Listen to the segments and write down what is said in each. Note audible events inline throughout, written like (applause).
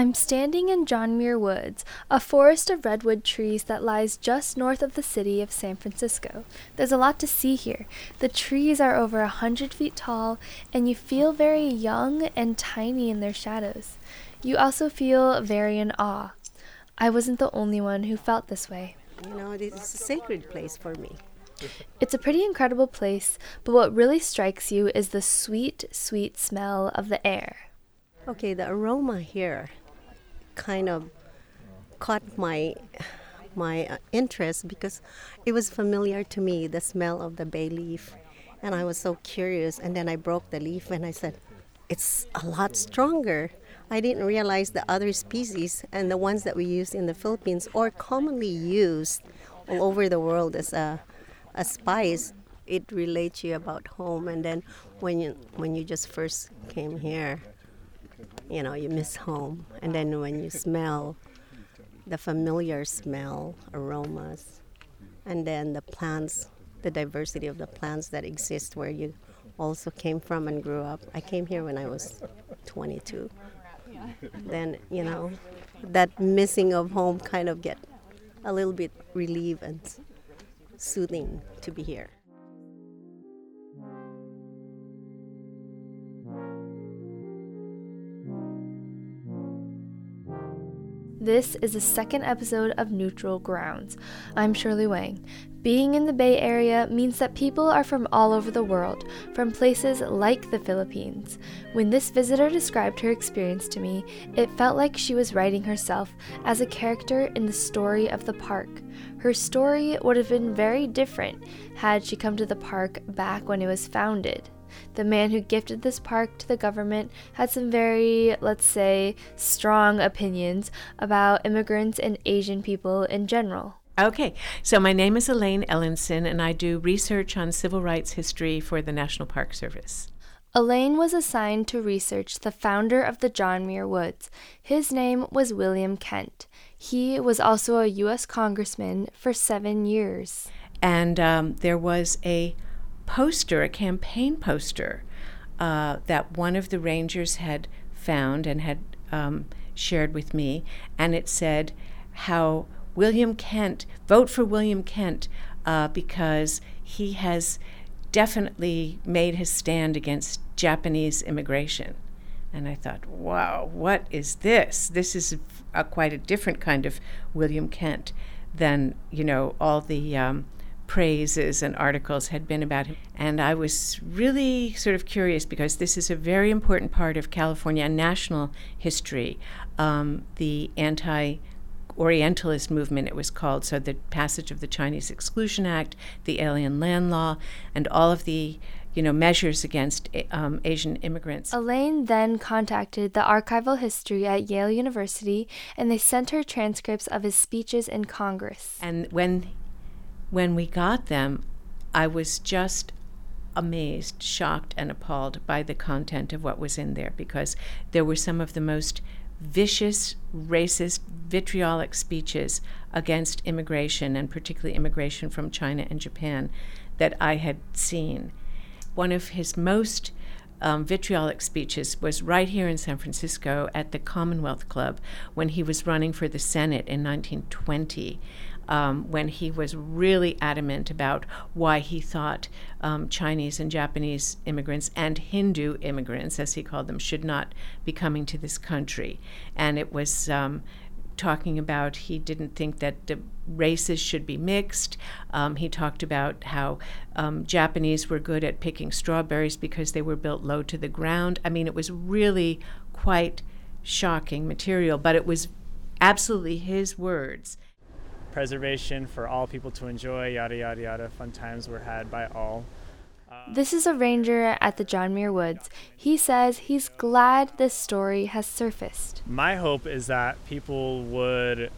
I'm standing in John Muir Woods, a forest of redwood trees that lies just north of the city of San Francisco. There's a lot to see here. The trees are over a hundred feet tall, and you feel very young and tiny in their shadows. You also feel very in awe. I wasn't the only one who felt this way. You know, is a sacred place for me. It's a pretty incredible place, but what really strikes you is the sweet, sweet smell of the air. Okay, the aroma here kind of caught my my uh, interest because it was familiar to me the smell of the bay leaf and I was so curious and then I broke the leaf and I said it's a lot stronger. I didn't realize the other species and the ones that we use in the Philippines or commonly used all over the world as a, a spice it relates you about home and then when you when you just first came here you know, you miss home. And then when you smell the familiar smell, aromas, and then the plants, the diversity of the plants that exist where you also came from and grew up. I came here when I was 22. Then, you know, that missing of home kind of get a little bit relief and soothing to be here. This is the second episode of Neutral Grounds. I'm Shirley Wang. Being in the Bay Area means that people are from all over the world, from places like the Philippines. When this visitor described her experience to me, it felt like she was writing herself as a character in the story of the park. Her story would have been very different had she come to the park back when it was founded. The man who gifted this park to the government had some very, let's say, strong opinions about immigrants and Asian people in general. Okay, so my name is Elaine Ellenson, and I do research on civil rights history for the National Park Service. Elaine was assigned to research the founder of the John Muir Woods. His name was William Kent. He was also a U.S. Congressman for seven years. And um, there was a poster, a campaign poster, uh, that one of the rangers had found and had um, shared with me, and it said how William Kent, vote for William Kent uh, because he has definitely made his stand against Japanese immigration. And I thought, wow, what is this? This is a, quite a different kind of William Kent than, you know, all the um, praises and articles had been about him. And I was really sort of curious because this is a very important part of California national history. Um, the anti Orientalist movement, it was called. So, the passage of the Chinese Exclusion Act, the Alien Land Law, and all of the you know, measures against um, Asian immigrants. Elaine then contacted the archival history at Yale University, and they sent her transcripts of his speeches in Congress. And when when we got them, I was just amazed, shocked, and appalled by the content of what was in there because there were some of the most vicious, racist, vitriolic speeches against immigration, and particularly immigration from China and Japan, that I had seen. One of his most um, vitriolic speeches was right here in San Francisco at the Commonwealth Club when he was running for the Senate in 1920 um, when he was really adamant about why he thought um, Chinese and Japanese immigrants and Hindu immigrants, as he called them, should not be coming to this country. And it was um, talking about he didn't think that the races should be mixed. Um, he talked about how um, Japanese were good at picking strawberries because they were built low to the ground. I mean, it was really quite shocking material, but it was absolutely his words preservation for all people to enjoy, yada, yada, yada. Fun times were had by all. This is a ranger at the John Muir Woods. He says he's glad this story has surfaced. My hope is that people would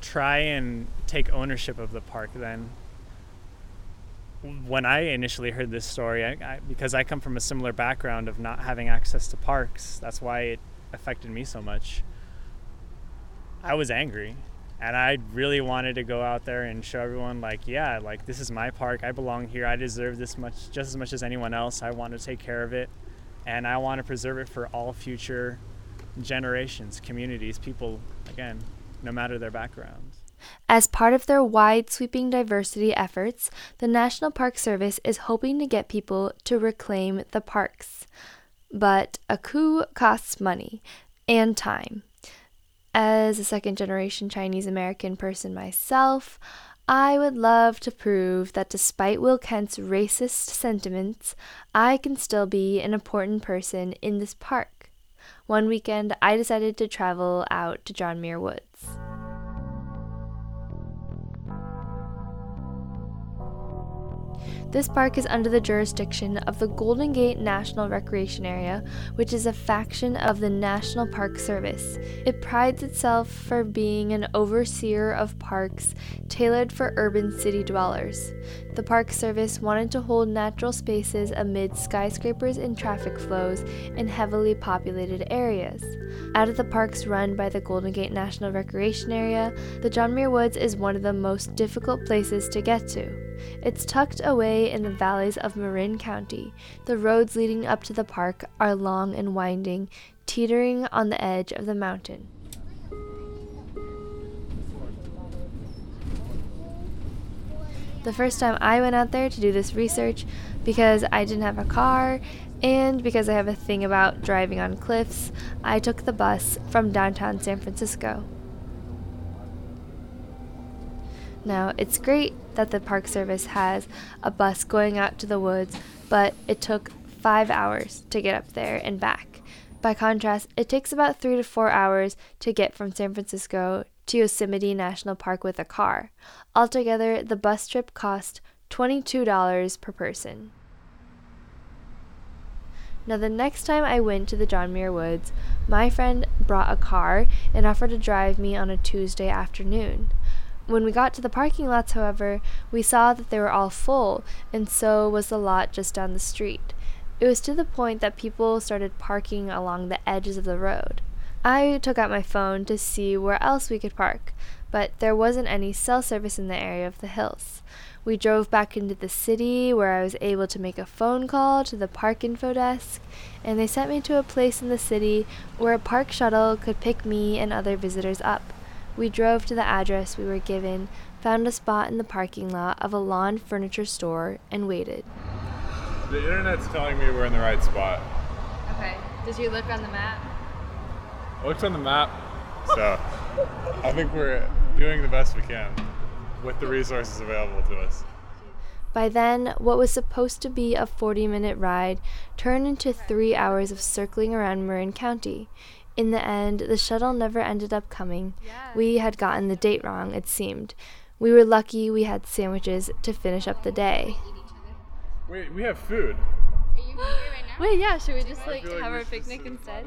try and take ownership of the park then. When I initially heard this story, I, I, because I come from a similar background of not having access to parks, that's why it affected me so much. I was angry and I really wanted to go out there and show everyone like yeah like this is my park I belong here I deserve this much just as much as anyone else I want to take care of it and I want to preserve it for all future generations, communities, people, again, no matter their backgrounds. As part of their wide sweeping diversity efforts, the National Park Service is hoping to get people to reclaim the parks. But a coup costs money and time. As a second generation Chinese American person myself, I would love to prove that despite Will Kent's racist sentiments, I can still be an important person in this park. One weekend, I decided to travel out to John Muir Woods. This park is under the jurisdiction of the Golden Gate National Recreation Area, which is a faction of the National Park Service. It prides itself for being an overseer of parks tailored for urban city dwellers. The Park Service wanted to hold natural spaces amid skyscrapers and traffic flows in heavily populated areas. Out of the parks run by the Golden Gate National Recreation Area, the John Muir Woods is one of the most difficult places to get to. It's tucked away in the valleys of Marin County. The roads leading up to the park are long and winding, teetering on the edge of the mountain. The first time I went out there to do this research, because I didn't have a car and because I have a thing about driving on cliffs, I took the bus from downtown San Francisco. Now, it's great that the Park Service has a bus going out to the woods, but it took five hours to get up there and back. By contrast, it takes about three to four hours to get from San Francisco to Yosemite National Park with a car. Altogether, the bus trip cost $22 per person. Now, the next time I went to the John Muir Woods, my friend brought a car and offered to drive me on a Tuesday afternoon. When we got to the parking lots, however, we saw that they were all full, and so was the lot just down the street. It was to the point that people started parking along the edges of the road. I took out my phone to see where else we could park, but there wasn't any cell service in the area of the hills. We drove back into the city where I was able to make a phone call to the park info desk, and they sent me to a place in the city where a park shuttle could pick me and other visitors up. We drove to the address we were given, found a spot in the parking lot of a lawn furniture store, and waited. The internet's telling me we're in the right spot. Okay. Did you look on the map? I looked on the map, so I think we're doing the best we can with the resources available to us. By then, what was supposed to be a 40 minute ride turned into three hours of circling around Marin County. In the end, the shuttle never ended up coming. We had gotten the date wrong, it seemed. We were lucky we had sandwiches to finish up the day. Wait, we have food. Are you hungry right now? Wait, yeah, should we just like, like have our picnic instead?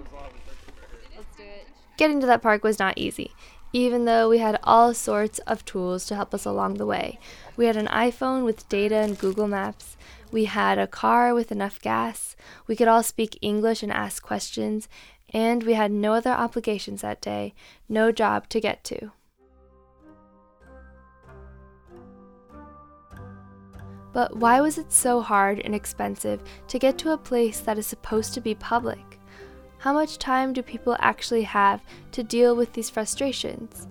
Let's do it. Getting to that park was not easy, even though we had all sorts of tools to help us along the way. We had an iPhone with data and Google Maps. We had a car with enough gas. We could all speak English and ask questions, and we had no other obligations that day, no job to get to. But why was it so hard and expensive to get to a place that is supposed to be public? How much time do people actually have to deal with these frustrations?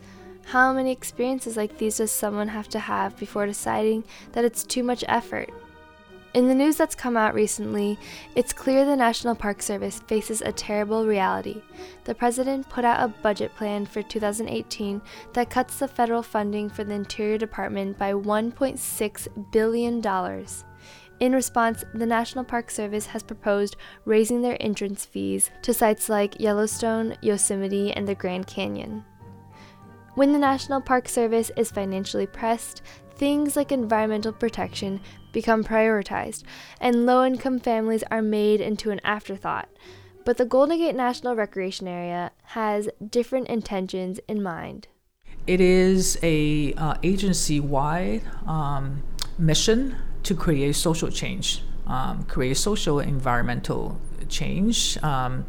How many experiences like these does someone have to have before deciding that it's too much effort in the news that's come out recently, it's clear the National Park Service faces a terrible reality. The president put out a budget plan for 2018 that cuts the federal funding for the Interior Department by $1.6 billion. In response, the National Park Service has proposed raising their entrance fees to sites like Yellowstone, Yosemite, and the Grand Canyon. When the National Park Service is financially pressed, things like environmental protection become prioritized, and low income families are made into an afterthought. But the Golden Gate National Recreation Area has different intentions in mind. It is a uh, agency-wide um, mission to create social change, um, create social environmental change, um,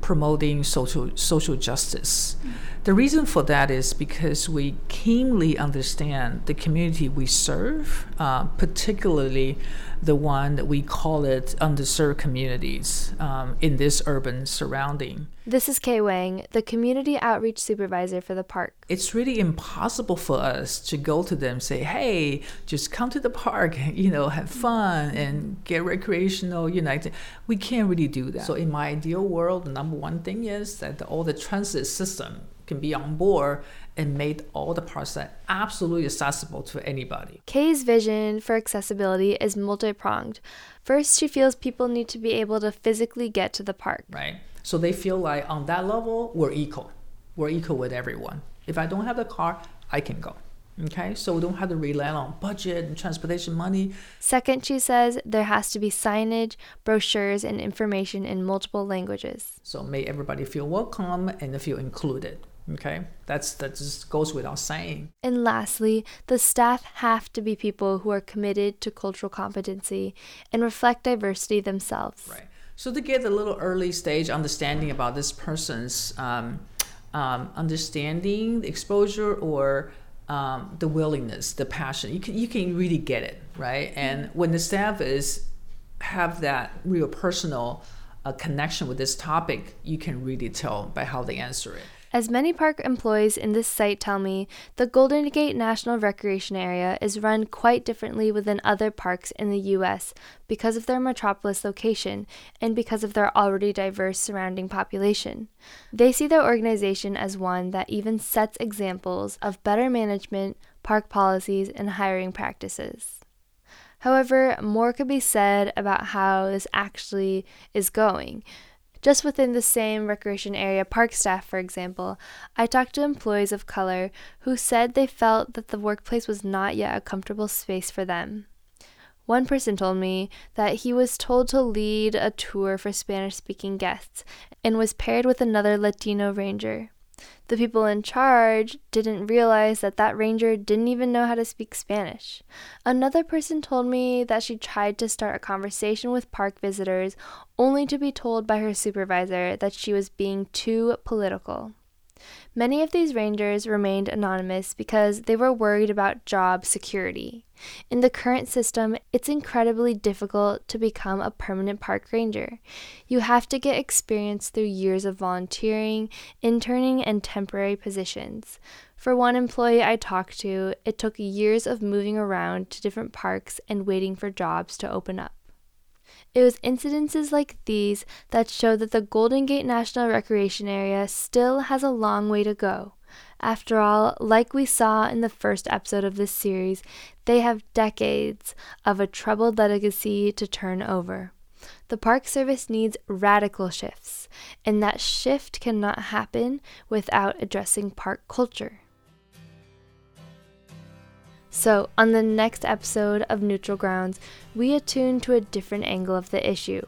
promoting social social justice. The reason for that is because we keenly understand the community we serve, uh, particularly the one that we call it underserved communities um, in this urban surrounding. This is Kay Wang, the community outreach supervisor for the park. It's really impossible for us to go to them say, "Hey, just come to the park, (laughs) you know, have fun and get recreational." You know, we can't really do that. So, in my ideal world, the number one thing is that the, all the transit system can be on board and made all the parts absolutely accessible to anybody. Kay's vision for accessibility is multi pronged. First, she feels people need to be able to physically get to the park. Right. So they feel like on that level, we're equal. We're equal with everyone. If I don't have the car, I can go. Okay, so we don't have to rely on budget and transportation money. Second, she says there has to be signage, brochures, and information in multiple languages. So make everybody feel welcome and feel included. Okay, that's that just goes without saying. And lastly, the staff have to be people who are committed to cultural competency and reflect diversity themselves. Right. So to get a little early stage understanding about this person's um, um, understanding, the exposure, or um, the willingness, the passion, you can you can really get it right. And when the staff is have that real personal uh, connection with this topic, you can really tell by how they answer it. As many park employees in this site tell me, the Golden Gate National Recreation Area is run quite differently within other parks in the U.S. because of their metropolis location and because of their already diverse surrounding population. They see their organization as one that even sets examples of better management, park policies, and hiring practices. However, more could be said about how this actually is going. Just within the same recreation area park staff, for example, I talked to employees of color who said they felt that the workplace was not yet a comfortable space for them. One person told me that he was told to lead a tour for Spanish speaking guests and was paired with another Latino ranger. The people in charge didn't realize that that ranger didn't even know how to speak Spanish. Another person told me that she tried to start a conversation with park visitors only to be told by her supervisor that she was being too political. Many of these rangers remained anonymous because they were worried about job security. In the current system, it's incredibly difficult to become a permanent park ranger. You have to get experience through years of volunteering, interning, and temporary positions. For one employee I talked to, it took years of moving around to different parks and waiting for jobs to open up. It was incidences like these that show that the Golden Gate National Recreation Area still has a long way to go. After all, like we saw in the first episode of this series, they have decades of a troubled legacy to turn over. The Park Service needs radical shifts, and that shift cannot happen without addressing park culture. So, on the next episode of Neutral Grounds, we attune to a different angle of the issue.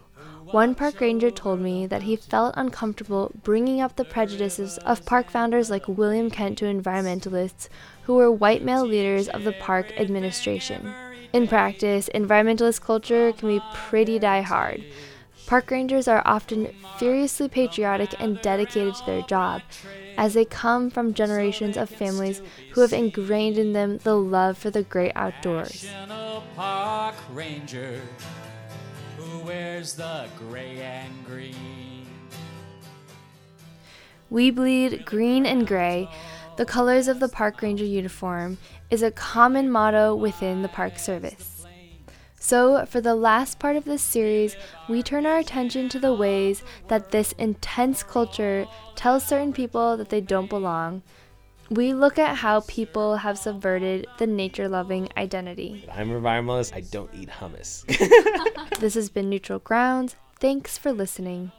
One park ranger told me that he felt uncomfortable bringing up the prejudices of park founders like William Kent to environmentalists who were white male leaders of the park administration. In practice, environmentalist culture can be pretty die-hard. Park rangers are often furiously patriotic and dedicated to their job, as they come from generations of families who have ingrained in them the love for the great outdoors. Ranger who wears the gray and green. We bleed green and gray, the colors of the park ranger uniform, is a common motto within the Park Service. So, for the last part of this series, we turn our attention to the ways that this intense culture tells certain people that they don't belong. We look at how people have subverted the nature loving identity. I'm an environmentalist, I don't eat hummus. (laughs) (laughs) this has been Neutral Grounds. Thanks for listening.